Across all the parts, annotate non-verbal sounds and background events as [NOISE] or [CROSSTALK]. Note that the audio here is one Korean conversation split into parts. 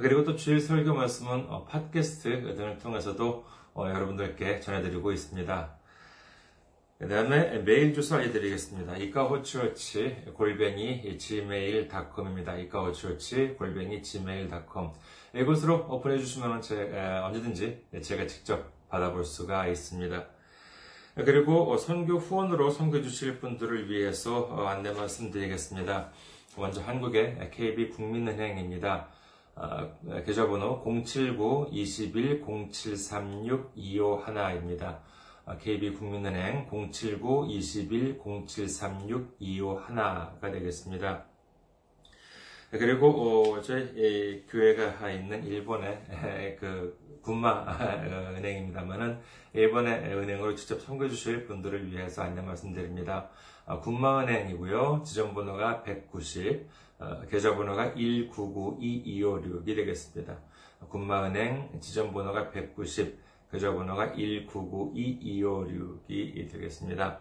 그리고 또 주일 설교 말씀은 어, 팟캐스트 등을 통해서도 어, 여러분들께 전해드리고 있습니다. 그 다음에 메일 주소 알려드리겠습니다. 이카호치워치 골뱅이 gmail.com입니다. 이카호치워치 골뱅이 gmail.com 이곳으로 오픈해 주시면 언제든지 제가 직접 받아볼 수가 있습니다. 그리고 선교 후원으로 선교 주실 분들을 위해서 어, 안내 말씀드리겠습니다. 먼저 한국의 KB 국민은행입니다. 어, 계좌번호 079-21-0736-251입니다. KB 국민은행 079-21-0736-251가 되겠습니다. 그리고 어, 저희 교회가 있는 일본의 그 군마 은행입니다만은 일본의 은행으로 직접 선거해 주실 분들을 위해서 안내 말씀드립니다. 어, 군마 은행이고요. 지점 번호가 190, 어, 계좌번호가 1992256이 되겠습니다. 군마은행 지점번호가 190, 계좌번호가 1992256이 되겠습니다.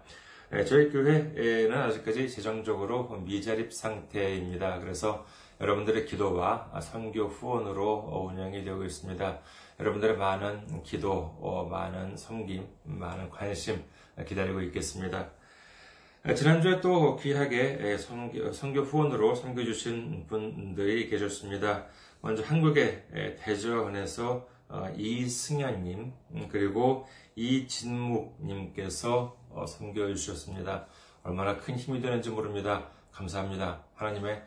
예, 저희 교회는 아직까지 재정적으로 미자립 상태입니다. 그래서 여러분들의 기도와 선교 후원으로 운영이 되고 있습니다. 여러분들의 많은 기도, 어, 많은 섬김, 많은 관심 기다리고 있겠습니다. 지난주에 또 귀하게 선교, 선교 후원으로 섬겨주신 분들이 계셨습니다. 먼저 한국의 대전에서 어, 이승현님, 음, 그리고 이진묵님께서 어, 섬겨 주셨습니다. 얼마나 큰 힘이 되는지 모릅니다. 감사합니다. 하나님의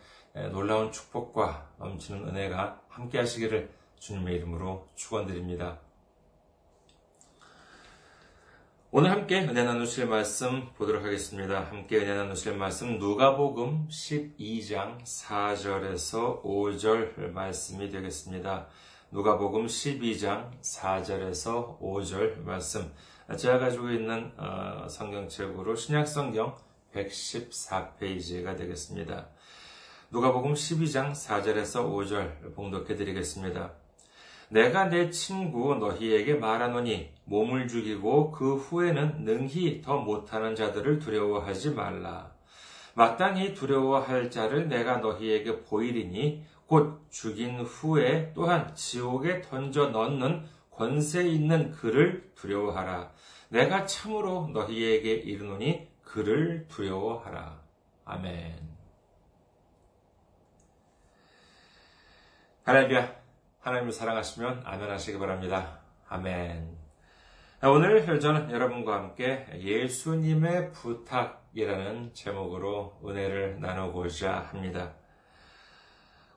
놀라운 축복과 넘치는 은혜가 함께 하시기를 주님의 이름으로 축원드립니다. 오늘 함께 은혜 나누실 말씀 보도록 하겠습니다. 함께 은혜 나누실 말씀 누가복음 12장 4절에서 5절 말씀이 되겠습니다. 누가복음 12장 4절에서 5절 말씀. 제가 가지고 있는 어, 성경책으로 신약성경 114페이지가 되겠습니다. 누가복음 12장 4절에서 5절 봉독해 드리겠습니다. 내가 내 친구 너희에게 말하노니 몸을 죽이고 그 후에는 능히 더 못하는 자들을 두려워하지 말라. 마땅히 두려워할 자를 내가 너희에게 보이리니 곧 죽인 후에 또한 지옥에 던져 넣는 권세 있는 그를 두려워하라. 내가 참으로 너희에게 이르노니 그를 두려워하라. 아멘. 할렐루야. 하나님을 사랑하시면 아멘 하시기 바랍니다. 아멘. 오늘 저는 여러분과 함께 예수님의 부탁이라는 제목으로 은혜를 나누고자 합니다.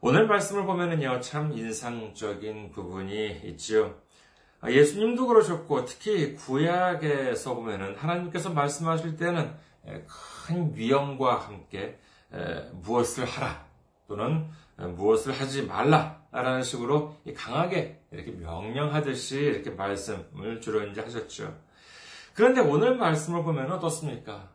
오늘 말씀을 보면은요, 참 인상적인 부분이 있지요. 예수님도 그러셨고, 특히 구약에서 보면은 하나님께서 말씀하실 때는 큰 위험과 함께 무엇을 하라 또는 무엇을 하지 말라 라는 식으로 강하게 이렇게 명령하듯이 이렇게 말씀을 주로 이제 하셨죠. 그런데 오늘 말씀을 보면 어떻습니까?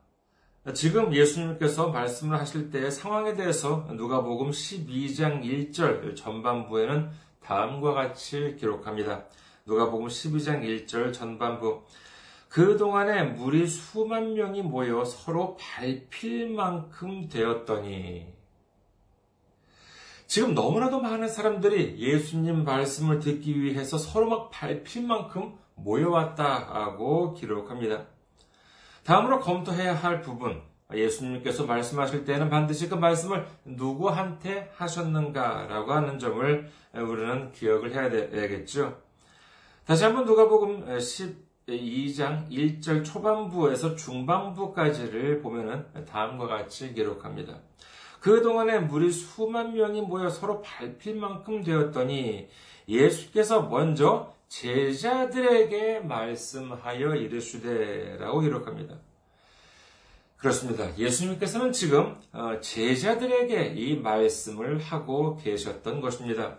지금 예수님께서 말씀을 하실 때의 상황에 대해서 누가복음 12장 1절 전반부에는 다음과 같이 기록합니다. 누가복음 12장 1절 전반부 그동안에 물이 수만 명이 모여 서로 밟힐 만큼 되었더니 지금 너무나도 많은 사람들이 예수님 말씀을 듣기 위해서 서로 막 밟힐 만큼 모여왔다고 기록합니다. 다음으로 검토해야 할 부분, 예수님께서 말씀하실 때는 반드시 그 말씀을 누구한테 하셨는가라고 하는 점을 우리는 기억을 해야 되겠죠. 다시 한번 누가복음 12장 1절 초반부에서 중반부까지를 보면은 다음과 같이 기록합니다. 그동안에 무리 수만 명이 모여 서로 밟힐 만큼 되었더니 예수께서 먼저 제자들에게 말씀하여 이르시되라고 기록합니다. 그렇습니다. 예수님께서는 지금 어, 제자들에게 이 말씀을 하고 계셨던 것입니다.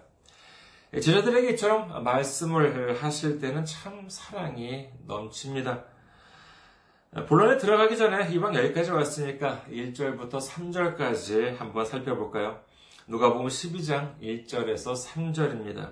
제자들에게 이처럼 말씀을 하실 때는 참 사랑이 넘칩니다. 본론에 들어가기 전에 이방 여기까지 왔으니까 1절부터 3절까지 한번 살펴볼까요? 누가복음 12장 1절에서 3절입니다.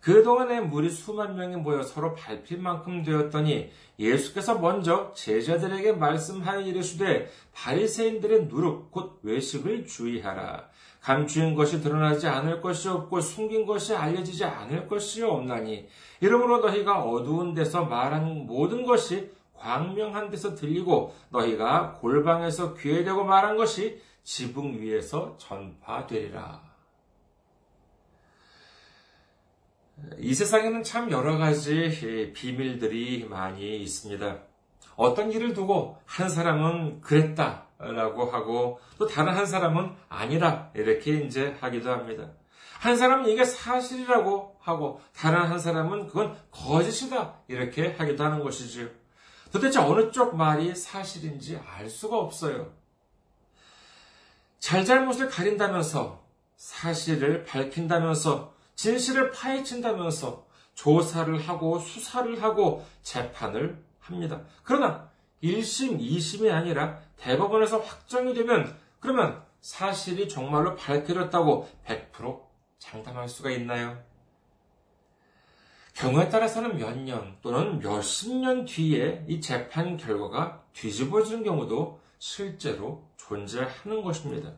그동안에 물이 수만 명이 모여 서로 밟힐 만큼 되었더니 예수께서 먼저 제자들에게 말씀하여 이르시되 바리새인들의 누룩 곧 외식을 주의하라. 감추인 것이 드러나지 않을 것이 없고 숨긴 것이 알려지지 않을 것이 없나니 이러므로 너희가 어두운 데서 말한 모든 것이 광명한 데서 들리고 너희가 골방에서 귀에 대고 말한 것이 지붕 위에서 전파되리라. 이 세상에는 참 여러 가지 비밀들이 많이 있습니다. 어떤 일을 두고 한 사람은 그랬다 라고 하고 또 다른 한 사람은 아니라 이렇게 이제 하기도 합니다. 한 사람은 이게 사실이라고 하고 다른 한 사람은 그건 거짓이다 이렇게 하기도 하는 것이지요. 도대체 어느 쪽 말이 사실인지 알 수가 없어요. 잘잘못을 가린다면서 사실을 밝힌다면서 진실을 파헤친다면서 조사를 하고 수사를 하고 재판을 합니다. 그러나 1심, 2심이 아니라 대법원에서 확정이 되면 그러면 사실이 정말로 밝혀졌다고 100% 장담할 수가 있나요? 경우에 따라서는 몇 년 또는 몇십 년 뒤에 이 재판 결과가 뒤집어지는 경우도 실제로 존재하는 것입니다.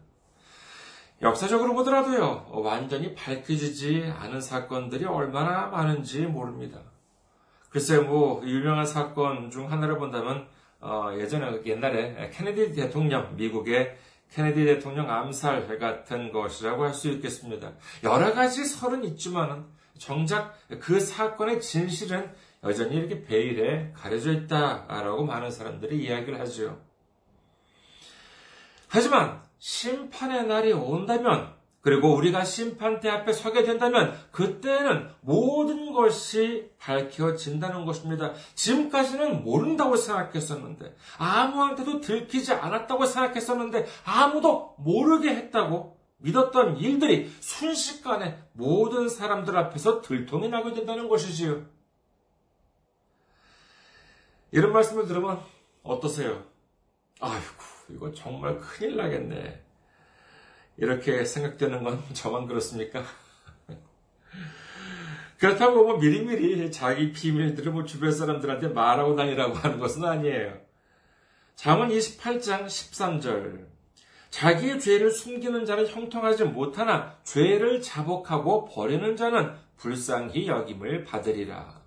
역사적으로 보더라도요, 완전히 밝혀지지 않은 사건들이 얼마나 많은지 모릅니다. 글쎄요, 뭐, 유명한 사건 중 하나를 본다면, 어, 예전에, 옛날에 케네디 대통령, 미국의 케네디 대통령 암살 같은 것이라고 할 수 있겠습니다. 여러 가지 설은 있지만은, 정작 그 사건의 진실은 여전히 이렇게 베일에 가려져 있다라고 많은 사람들이 이야기를 하죠. 하지만 심판의 날이 온다면 그리고 우리가 심판대 앞에 서게 된다면 그때는 모든 것이 밝혀진다는 것입니다. 지금까지는 모른다고 생각했었는데 아무한테도 들키지 않았다고 생각했었는데 아무도 모르게 했다고 믿었던 일들이 순식간에 모든 사람들 앞에서 들통이 나게 된다는 것이지요. 이런 말씀을 들으면 어떠세요? 아이고, 이거 정말 큰일 나겠네. 이렇게 생각되는 건 저만 그렇습니까? [LAUGHS] 그렇다고 뭐 미리미리 자기 비밀들을 뭐 주변 사람들한테 말하고 다니라고 하는 것은 아니에요. 잠언 28장 13절. 자기의 죄를 숨기는 자는 형통하지 못하나 죄를 자복하고 버리는 자는 불쌍히 여김을 받으리라.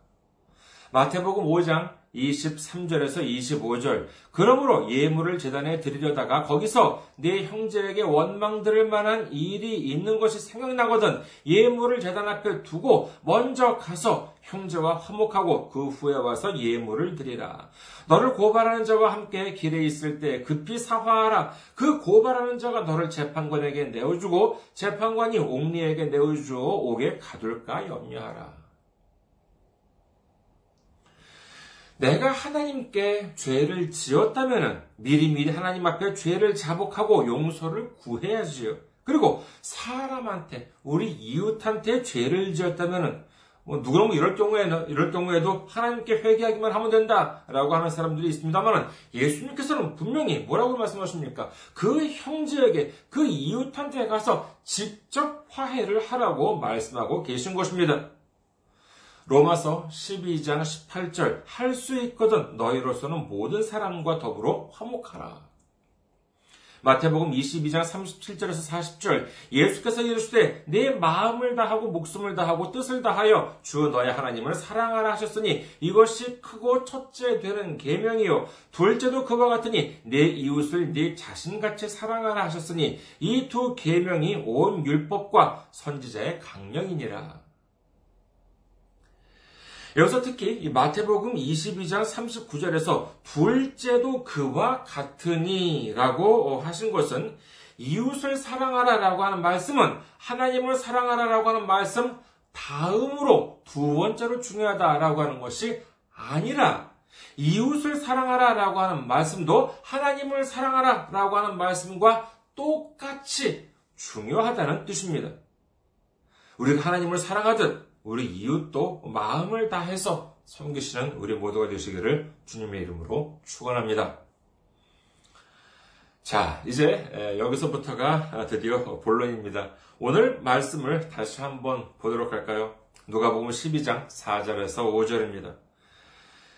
마태복음 5장 23절에서 25절. 그러므로 예물을 재단에 드리려다가 거기서 내 형제에게 원망 들을 만한 일이 있는 것이 생각나거든 예물을 재단 앞에 두고 먼저 가서 형제와 화목하고 그 후에 와서 예물을 드리라. 너를 고발하는 자와 함께 길에 있을 때 급히 사화하라. 그 고발하는 자가 너를 재판관에게 내어주고 재판관이 옥리에게 내어주어 옥에 가둘까 염려하라. 내가 하나님께 죄를 지었다면 미리미리 하나님 앞에 죄를 자복하고 용서를 구해야지요. 그리고 사람한테 우리 이웃한테 죄를 지었다면 뭐 누구는 이럴 경우에는 이럴 경우에도 하나님께 회개하기만 하면 된다라고 하는 사람들이 있습니다만 예수님께서는 분명히 뭐라고 말씀하십니까? 그 형제에게 그 이웃한테 가서 직접 화해를 하라고 말씀하고 계신 것입니다. 로마서 12장 18절 할 수 있거든 너희로서는 모든 사람과 더불어 화목하라. 마태복음 22장 37절에서 40절 예수께서 이르시되 내 마음을 다하고 목숨을 다하고 뜻을 다하여 주 너의 하나님을 사랑하라 하셨으니 이것이 크고 첫째 되는 계명이요 둘째도 그와 같으니 내 이웃을 네 자신같이 사랑하라 하셨으니 이 두 계명이 온 율법과 선지자의 강령이니라. 여기서 특히 마태복음 22장 39절에서 둘째도 그와 같으니 라고 하신 것은 이웃을 사랑하라 라고 하는 말씀은 하나님을 사랑하라 라고 하는 말씀 다음으로 두 번째로 중요하다라고 하는 것이 아니라 이웃을 사랑하라 라고 하는 말씀도 하나님을 사랑하라 라고 하는 말씀과 똑같이 중요하다는 뜻입니다. 우리가 하나님을 사랑하듯 우리 이웃도 마음을 다해서 섬기시는 우리 모두가 되시기를 주님의 이름으로 축원합니다. 자, 이제 여기서부터가 드디어 본론입니다. 오늘 말씀을 다시 한번 보도록 할까요? 누가복음 12장 4절에서 5절입니다.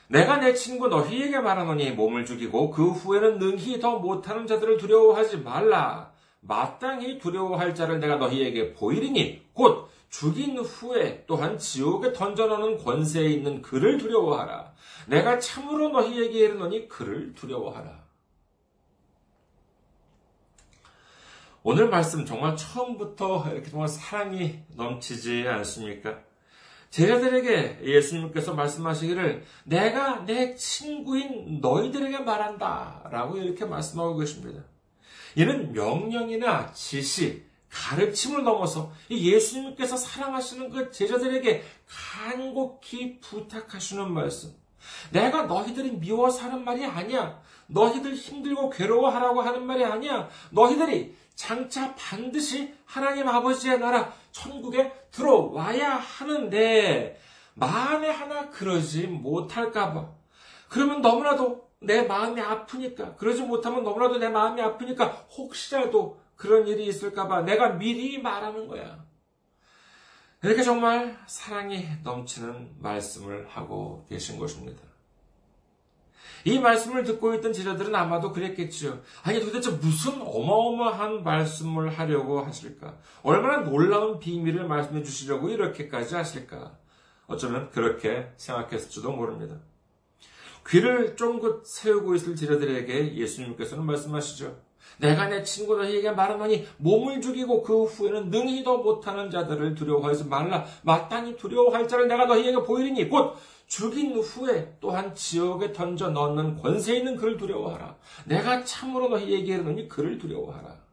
내가 내 친구 너희에게 말하노니 몸을 죽이고 그 후에는 능히 더 못하는 자들을 두려워하지 말라. 마땅히 두려워할 자를 내가 너희에게 보이리니 곧 죽인 후에 또한 지옥에 던져놓는 권세에 있는 그를 두려워하라. 내가 참으로 너희에게 이르노니 그를 두려워하라. 오늘 말씀 정말 처음부터 이렇게 정말 사랑이 넘치지 않습니까? 제자들에게 예수님께서 말씀하시기를 내가 내 친구인 너희들에게 말한다 라고 이렇게 말씀하고 계십니다. 이는 명령이나 지시, 가르침을 넘어서 예수님께서 사랑하시는 그 제자들에게 간곡히 부탁하시는 말씀. 내가 너희들이 미워서 하는 말이 아니야. 너희들 힘들고 괴로워하라고 하는 말이 아니야. 너희들이 장차 반드시 하나님 아버지의 나라 천국에 들어와야 하는데 마음에 하나 그러지 못할까봐. 그러면 너무나도 내 마음이 아프니까 그러지 못하면 너무나도 내 마음이 아프니까 혹시라도 그런 일이 있을까봐 내가 미리 말하는 거야. 이렇게 정말 사랑이 넘치는 말씀을 하고 계신 것입니다. 이 말씀을 듣고 있던 제자들은 아마도 그랬겠지요. 아니 도대체 무슨 어마어마한 말씀을 하려고 하실까? 얼마나 놀라운 비밀을 말씀해 주시려고 이렇게까지 하실까? 어쩌면 그렇게 생각했을지도 모릅니다. 귀를 쫑긋 세우고 있을 제자들에게 예수님께서는 말씀하시죠. 내가 내 친구 너희에게 말하노니 몸을 죽이고 그 후에는 능히 더 못하는 자들을 두려워하지 말라. 마땅히 두려워할 자를 내가 너희에게 보이리니 곧 죽인 후에 또한 지옥에 던져 넣는 권세 있는 그를 두려워하라. 내가 참으로 너희에게 이르노니 그를 두려워하라.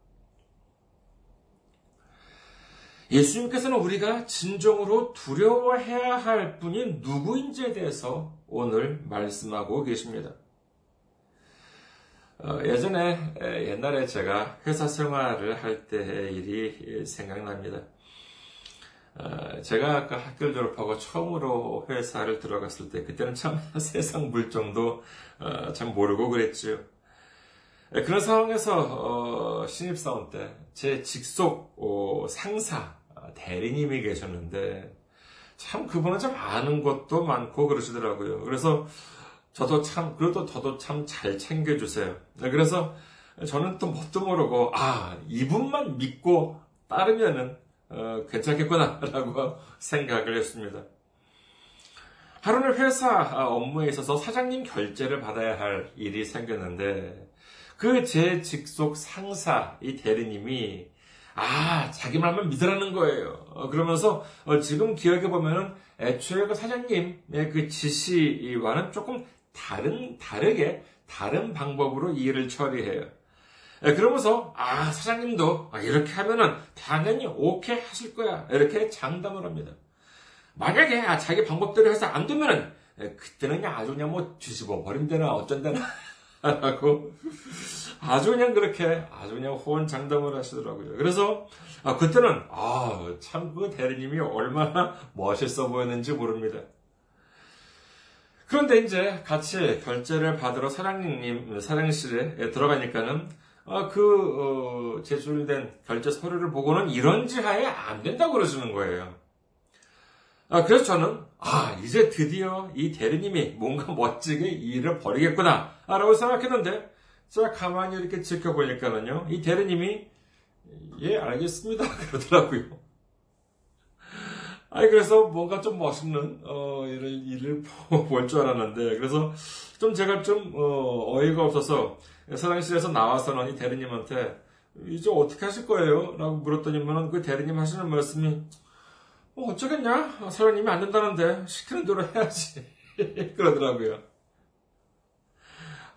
예수님께서는 우리가 진정으로 두려워해야 할 분이 누구인지에 대해서 오늘 말씀하고 계십니다. 어, 예전에 옛날에 제가 회사 생활을 할 때의 일이 생각납니다. 어, 제가 아까 학교를 졸업하고 처음으로 회사를 들어갔을 때 그때는 참 [LAUGHS] 세상 물정도 어, 참 모르고 그랬지요. 그런 상황에서 신입사원 때 제 직속 상사 대리님이 계셨는데 참 그분은 좀 아는 것도 많고 그러시더라고요. 그래서 저도 참, 그래도 저도 참 잘 챙겨주세요. 네, 그래서 저는 또 뭣도 모르고, 아, 이분만 믿고 따르면은, 어, 괜찮겠구나라고 [LAUGHS] 생각을 했습니다. 하루는 회사 업무에 있어서 사장님 결제를 받아야 할 일이 생겼는데, 그 제 직속 상사, 이 대리님이, 아, 자기 말만 믿으라는 거예요. 어, 그러면서, 어, 지금 기억해보면은, 애초에 그 사장님의 그 지시와는 조금 다른, 다르게, 다른 방법으로 일을 처리해요. 예, 그러면서, 아, 사장님도 아, 이렇게 하면은 당연히 오케이 하실 거야. 이렇게 장담을 합니다. 만약에, 아, 자기 방법대로 해서 안 되면은, 예, 그때는 아주 그냥 뭐 뒤집어 버린다나 어쩐다나. [LAUGHS] 라고 아주 그냥 그렇게 아주 그냥 호언 장담을 하시더라고요. 그래서 아, 그때는 아, 참 그 대리님이 얼마나 멋있어 보였는지 모릅니다. 그런데 이제 같이 결제를 받으러 사장님 사장실에 들어가니까는 아, 그 어, 제출된 결제 서류를 보고는 이런 지 하에 안 된다고 그러시는 거예요. 아, 그래서 저는 아 이제 드디어 이 대리님이 뭔가 멋지게 일을 벌이겠구나라고 생각했는데 제가 가만히 이렇게 지켜보니까는요 이 대리님이 예 알겠습니다 [LAUGHS] 그러더라고요. 아니, 그래서 뭔가 좀 멋있는, 어, 일을, 일을 [LAUGHS] 볼 줄 알았는데, 그래서 좀 제가 좀, 어, 어이가 없어서 사장실에서 나와서는 이 대리님한테, 이제 어떻게 하실 거예요? 라고 물었더니만은 그 대리님 하시는 말씀이, 뭐 어쩌겠냐? 사장님이 안 된다는데, 시키는 대로 해야지. [LAUGHS] 그러더라고요.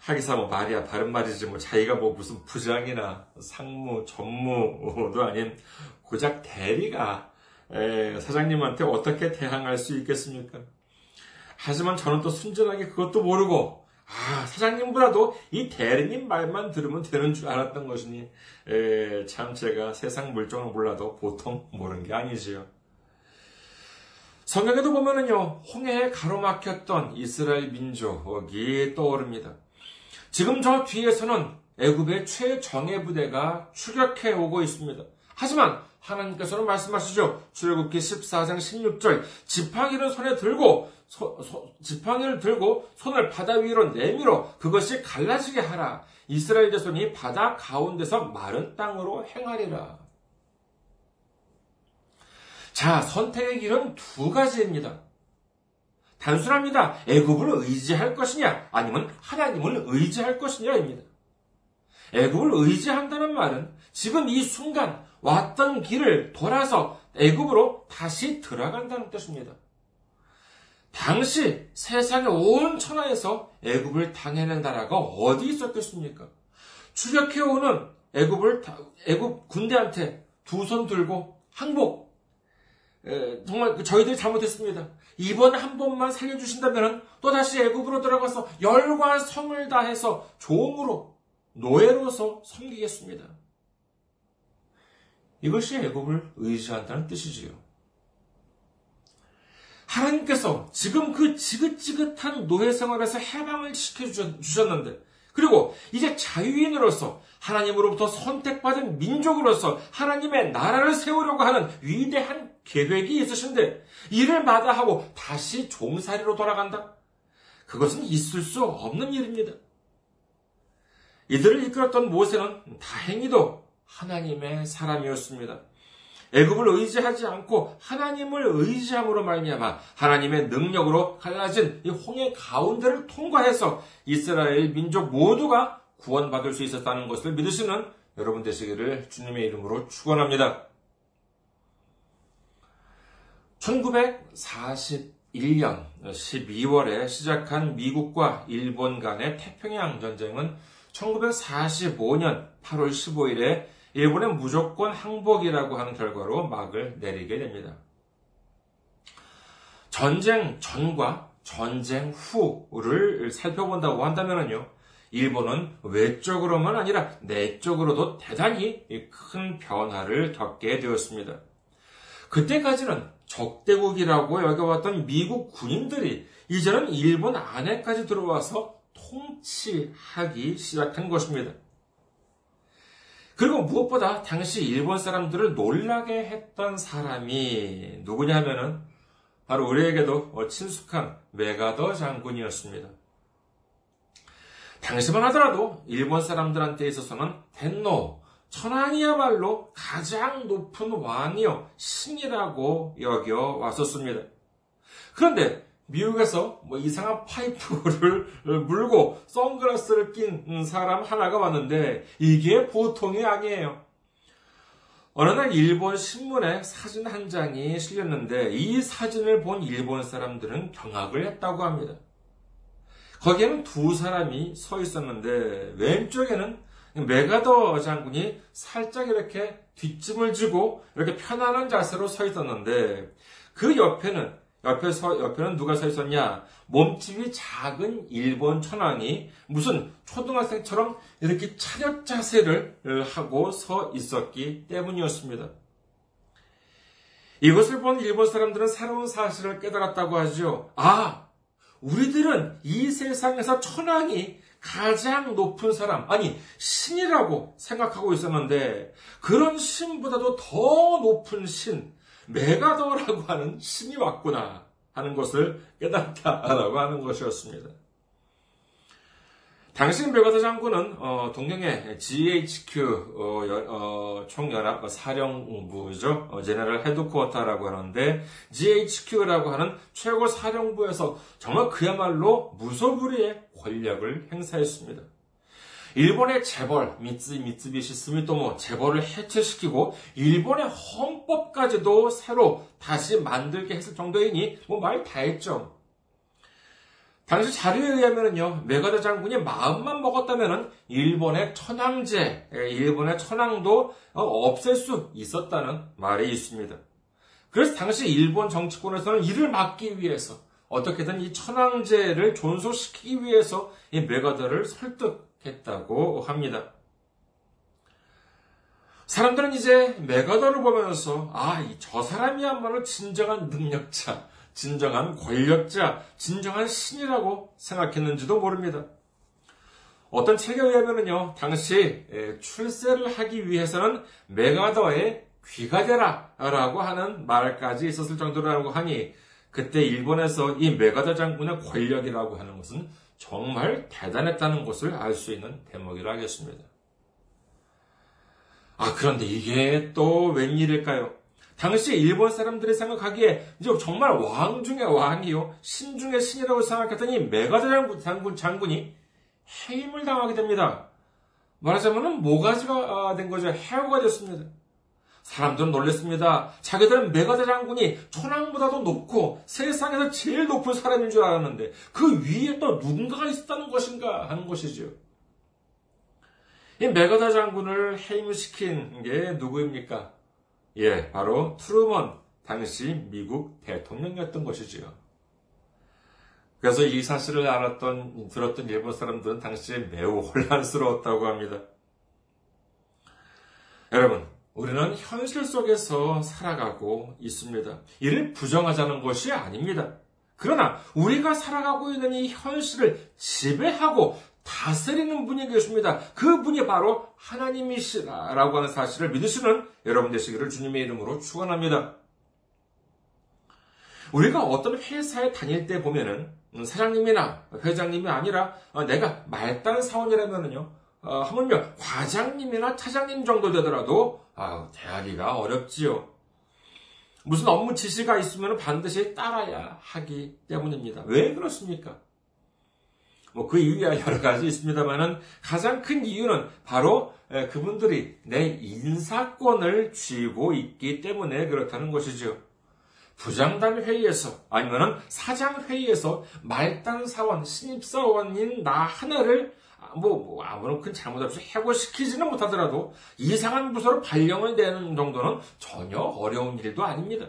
하기사 뭐 말이야, 바른 말이지, 뭐 자기가 뭐 무슨 부장이나 상무, 전무도 아닌 고작 대리가 에, 사장님한테 어떻게 대항할 수 있겠습니까? 하지만 저는 또 순전하게 그것도 모르고 아 사장님보다도 이 대리님 말만 들으면 되는 줄 알았던 것이니 에, 참 제가 세상 물정을 몰라도 보통 모르는 게 아니지요. 성경에도 보면은요, 홍해에 가로막혔던 이스라엘 민족이 떠오릅니다. 지금 저 뒤에서는 애굽의 최정예 부대가 추격해 오고 있습니다. 하지만 하나님께서는 말씀하시죠. 출애굽기 14장 16절 지팡이를 손에 들고 소, 소, 지팡이를 들고 손을 바다 위로 내밀어 그것이 갈라지게 하라. 이스라엘 자손이 바다 가운데서 마른 땅으로 행하리라. 자, 선택의 길은 두 가지입니다. 단순합니다. 애굽을 의지할 것이냐, 아니면 하나님을 의지할 것이냐입니다. 애굽을 의지한다는 말은 지금 이 순간 왔던 길을 돌아서 애굽으로 다시 들어간다는 뜻입니다. 당시 세상의 온 천하에서 애굽을 당해낸 나라가 어디 있었겠습니까? 추격해오는 애굽을 애굽 군대한테 두 손 들고 항복. 에, 정말 그 저희들이 잘못했습니다. 이번 한 번만 살려주신다면 또 다시 애굽으로 들어가서 열과 성을 다해서 종으로 노예로서 섬기겠습니다. 이것이 애굽을 의지한다는 뜻이지요. 하나님께서 지금 그 지긋지긋한 노예 생활에서 해방을 시켜주셨는데, 그리고 이제 자유인으로서 하나님으로부터 선택받은 민족으로서 하나님의 나라를 세우려고 하는 위대한 계획이 있으신데, 이를 마다하고 다시 종살이로 돌아간다? 그것은 있을 수 없는 일입니다. 이들을 이끌었던 모세는 다행히도 하나님의 사람이었습니다. 애굽을 의지하지 않고 하나님을 의지함으로 말미암아 하나님의 능력으로 갈라진 이 홍해 가운데를 통과해서 이스라엘 민족 모두가 구원받을 수 있었다는 것을 믿으시는 여러분 되시기를 주님의 이름으로 축원합니다. 1941년 12월에 시작한 미국과 일본 간의 태평양 전쟁은 1945년 8월 15일에 일본의 무조건 항복이라고 하는 결과로 막을 내리게 됩니다. 전쟁 전과 전쟁 후를 살펴본다고 한다면요. 일본은 외적으로만 아니라 내적으로도 대단히 큰 변화를 겪게 되었습니다. 그때까지는 적대국이라고 여겨왔던 미국 군인들이 이제는 일본 안에까지 들어와서 통치하기 시작한 것입니다. 그리고 무엇보다 당시 일본 사람들을 놀라게 했던 사람이 누구냐 하면은 바로 우리에게도 친숙한 메가더 장군이었습니다. 당시만 하더라도 일본 사람들한테 있어서는 텐노, 천황이야말로 가장 높은 왕이요, 신이라고 여겨 왔었습니다. 그런데 미국에서 뭐 이상한 파이프를 [LAUGHS] 물고 선글라스를 낀 사람 하나가 왔는데 이게 보통이 아니에요. 어느 날 일본 신문에 사진 한 장이 실렸는데 이 사진을 본 일본 사람들은 경악을 했다고 합니다. 거기에는 두 사람이 서 있었는데 왼쪽에는 메가더 장군이 살짝 이렇게 뒷짐을 지고 이렇게 편안한 자세로 서 있었는데 그 옆에는 옆에 서, 옆에는 누가 서 있었냐? 몸집이 작은 일본 천황이 무슨 초등학생처럼 이렇게 차렷 자세를 하고 서 있었기 때문이었습니다. 이것을 본 일본 사람들은 새로운 사실을 깨달았다고 하죠. 아, 우리들은 이 세상에서 천황이 가장 높은 사람, 아니, 신이라고 생각하고 있었는데, 그런 신보다도 더 높은 신, 메가더라고 하는 신이 왔구나 하는 것을 깨닫다라고 하는 것이었습니다. 당시 메가더 장군은 어, 동경의 GHQ 어, 어, 총연합 사령부죠. 어, 제네럴 헤드쿼터라고 하는데 GHQ라고 하는 최고 사령부에서 정말 그야말로 무소불위의 권력을 행사했습니다. 일본의 재벌, 미츠, 미츠비시 스미토모 재벌을 해체시키고 일본의 헌법까지도 새로 다시 만들게 했을 정도이니 뭐 말 다 했죠. 당시 자료에 의하면요, 맥아더 장군이 마음만 먹었다면은 일본의 천황제, 예, 일본의 천황도 어, 없앨 수 있었다는 말이 있습니다. 그래서 당시 일본 정치권에서는 이를 막기 위해서 어떻게든 이 천황제를 존속시키기 위해서 이 메가드를 설득 했다고 합니다. 사람들은 이제 메가더를 보면서 아, 저 사람이야말로 진정한 능력자, 진정한 권력자, 진정한 신이라고 생각했는지도 모릅니다. 어떤 책에 의하면요, 당시 출세를 하기 위해서는 메가더의 귀가 되라 라고 하는 말까지 있었을 정도라고 하니 그때 일본에서 이 메가더 장군의 권력이라고 하는 것은 정말 대단했다는 것을 알 수 있는 대목이라 하겠습니다. 아, 그런데 이게 또 웬일일까요? 당시 일본 사람들이 생각하기에 이제 정말 왕 중의 왕이요, 신 중의 신이라고 생각했더니 메가더 장군, 장군이 해임을 당하게 됩니다. 말하자면 모가지가 된 거죠. 해고가 됐습니다. 사람들은 놀랐습니다. 자기들은 맥아더 장군이 천황보다도 높고 세상에서 제일 높은 사람인 줄 알았는데 그 위에 또 누군가가 있었다는 것인가 하는 것이죠. 이 맥아더 장군을 해임시킨 게 누구입니까? 예, 바로 트루먼 당시 미국 대통령이었던 것이지요. 그래서 이 사실을 알았던 들었던 일본 사람들은 당시에 매우 혼란스러웠다고 합니다. 여러분, 우리는 현실 속에서 살아가고 있습니다. 이를 부정하자는 것이 아닙니다. 그러나 우리가 살아가고 있는 이 현실을 지배하고 다스리는 분이 계십니다. 그 분이 바로 하나님이시라고 하는 사실을 믿으시는 여러분 되시기를 주님의 이름으로 축원합니다. 우리가 어떤 회사에 다닐 때 보면은 사장님이나 회장님이 아니라 내가 말단 사원이라면은요 어, 하물며 과장님이나 차장님 정도 되더라도 아, 대하기가 어렵지요. 무슨 업무 지시가 있으면 반드시 따라야 하기 때문입니다. 왜 그렇습니까? 뭐 그 이유야 여러 가지 있습니다만은 가장 큰 이유는 바로 그분들이 내 인사권을 쥐고 있기 때문에 그렇다는 것이죠. 부장단 회의에서 아니면은 사장 회의에서 말단 사원, 신입 사원인 나 하나를 뭐, 뭐 아무런 큰 잘못 없이 해고시키지는 못하더라도 이상한 부서로 발령을 내는 정도는 전혀 어려운 일도 아닙니다.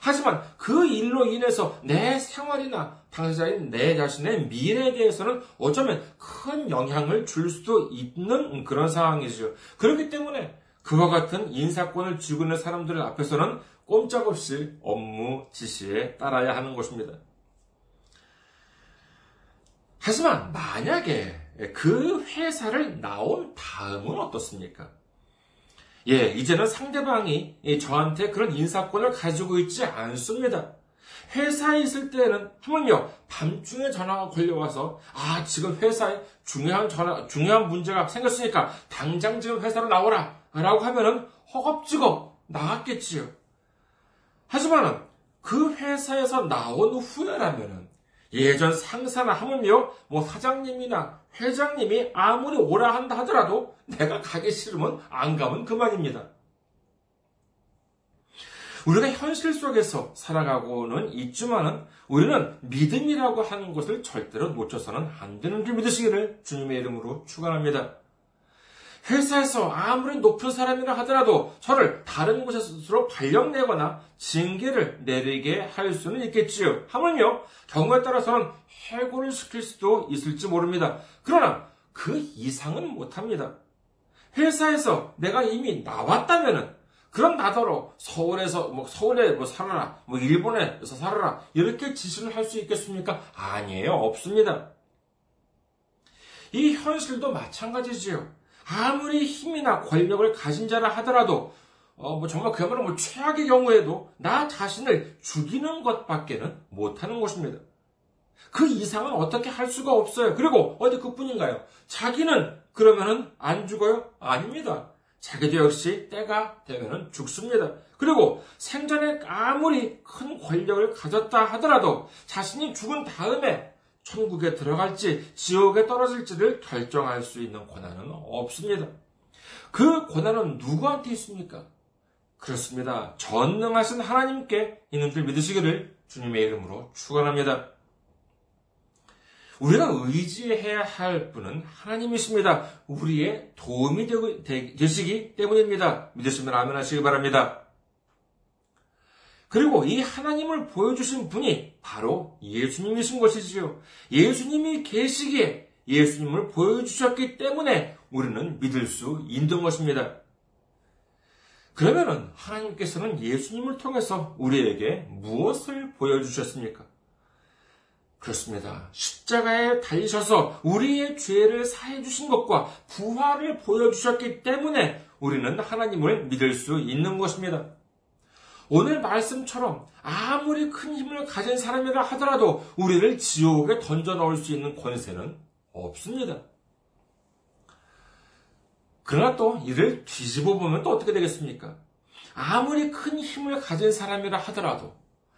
하지만 그 일로 인해서 내 생활이나 당사자인 내 자신의 미래에 대해서는 어쩌면 큰 영향을 줄 수도 있는 그런 상황이죠. 그렇기 때문에 그와 같은 인사권을 쥐고 있는 사람들 앞에서는 꼼짝없이 업무 지시에 따라야 하는 것입니다. 하지만 만약에 그 회사를 나온 다음은 어떻습니까? 예, 이제는 상대방이 저한테 그런 인사권을 가지고 있지 않습니다. 회사에 있을 때는 하물며 밤중에 전화가 걸려와서 아 지금 회사에 중요한 전화 중요한 문제가 생겼으니까 당장 지금 회사로 나오라라고 하면은 허겁지겁 나갔겠지요. 하지만은 그 회사에서 나온 후에라면은 예전 상사나 하물며 뭐 사장님이나 회장님이 아무리 오라 한다 하더라도 내가 가기 싫으면 안 가면 그만입니다. 우리가 현실 속에서 살아가고는 있지만은 우리는 믿음이라고 하는 것을 절대로 놓쳐서는 안 되는 줄 믿으시기를 주님의 이름으로 축원합니다. 회사에서 아무리 높은 사람이라 하더라도 저를 다른 곳에서 발령내거나 징계를 내리게 할 수는 있겠지요. 하물며 경우에 따라서는 해고를 시킬 수도 있을지 모릅니다. 그러나 그 이상은 못합니다. 회사에서 내가 이미 나왔다면은 그럼 나더러 서울에서 뭐 서울에 뭐 살아라, 뭐 일본에서 살아라 이렇게 지시를 할 수 있겠습니까? 아니에요, 없습니다. 이 현실도 마찬가지지요. 아무리 힘이나 권력을 가진 자라 하더라도 어, 뭐 정말 그야말로 뭐 최악의 경우에도 나 자신을 죽이는 것밖에는 못하는 것입니다. 그 이상은 어떻게 할 수가 없어요. 그리고 어디 그뿐인가요? 자기는 그러면은 안 죽어요? 아닙니다. 자기도 역시 때가 되면은 죽습니다. 그리고 생전에 아무리 큰 권력을 가졌다 하더라도 자신이 죽은 다음에 천국에 들어갈지 지옥에 떨어질지를 결정할 수 있는 권한은 없습니다. 그 권한은 누구한테 있습니까? 그렇습니다. 전능하신 하나님께 있는 줄 믿으시기를 주님의 이름으로 축원합니다. 우리가 의지해야 할 분은 하나님이십니다. 우리의 도움이 되시기 때문입니다. 믿으시면 아멘 하시기 바랍니다. 그리고 이 하나님을 보여주신 분이 바로 예수님이신 것이지요. 예수님이 계시기에 예수님을 보여주셨기 때문에 우리는 믿을 수 있는 것입니다. 그러면은 하나님께서는 예수님을 통해서 우리에게 무엇을 보여주셨습니까? 그렇습니다. 십자가에 달리셔서 우리의 죄를 사해 주신 것과 부활을 보여주셨기 때문에 우리는 하나님을 믿을 수 있는 것입니다. 오늘 말씀처럼 아무리 큰 힘을 가진 사람이라 하더라도 우리를 지옥에 던져 넣을 수 있는 권세는 없습니다. 그러나 또 이를 뒤집어 보면 또 어떻게 되겠습니까? 아무리 큰 힘을 가진 사람이라 하더라도,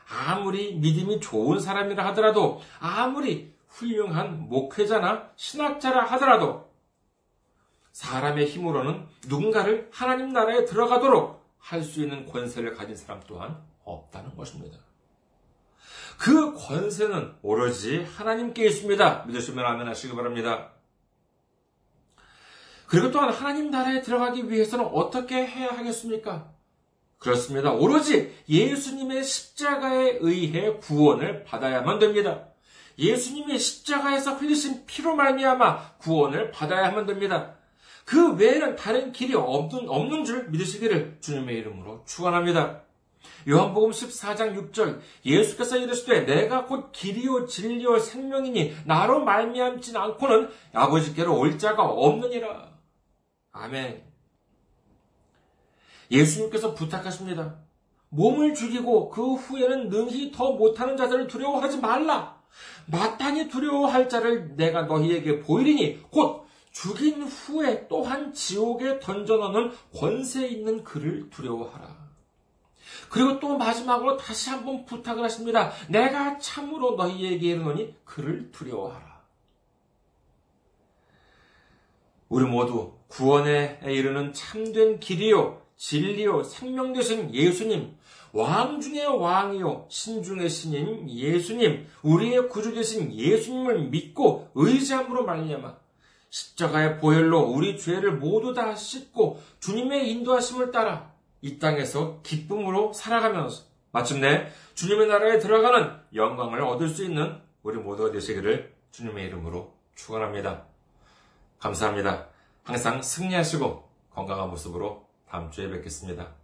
아무리 믿음이 좋은 사람이라 하더라도, 아무리 훌륭한 목회자나 신학자라 하더라도, 사람의 힘으로는 누군가를 하나님 나라에 들어가도록 할 수 있는 권세를 가진 사람 또한 없다는 것입니다. 그 권세는 오로지 하나님께 있습니다. 믿으시면 아멘 하시기 바랍니다. 그리고 또한 하나님 나라에 들어가기 위해서는 어떻게 해야 하겠습니까? 그렇습니다. 오로지 예수님의 십자가에 의해 구원을 받아야만 됩니다. 예수님의 십자가에서 흘리신 피로 말미암아 구원을 받아야만 됩니다. 그 외에는 다른 길이 없는, 없는 줄 믿으시기를 주님의 이름으로 축원합니다. 요한복음 14장 6절 예수께서 이르시되 내가 곧 길이요 진리요 생명이니 나로 말미암진 않고는 아버지께로 올 자가 없느니라. 아멘. 예수님께서 부탁하십니다. 몸을 죽이고 그 후에는 능히 더 못하는 자들을 두려워하지 말라. 마땅히 두려워할 자를 내가 너희에게 보이리니 곧 죽인 후에 또한 지옥에 던져넣는 권세 있는 그를 두려워하라. 그리고 또 마지막으로 다시 한번 부탁을 하십니다. 내가 참으로 너희에게 이르노니 그를 두려워하라. 우리 모두 구원에 이르는 참된 길이요, 진리요, 생명 되신 예수님, 왕 중의 왕이요, 신 중의 신인 예수님, 우리의 구주 되신 예수님을 믿고 의지함으로 말미암아 십자가의 보혈로 우리 죄를 모두 다 씻고 주님의 인도하심을 따라 이 땅에서 기쁨으로 살아가면서 마침내 주님의 나라에 들어가는 영광을 얻을 수 있는 우리 모두가 되시기를 주님의 이름으로 축원합니다. 감사합니다. 항상 승리하시고 건강한 모습으로 다음 주에 뵙겠습니다.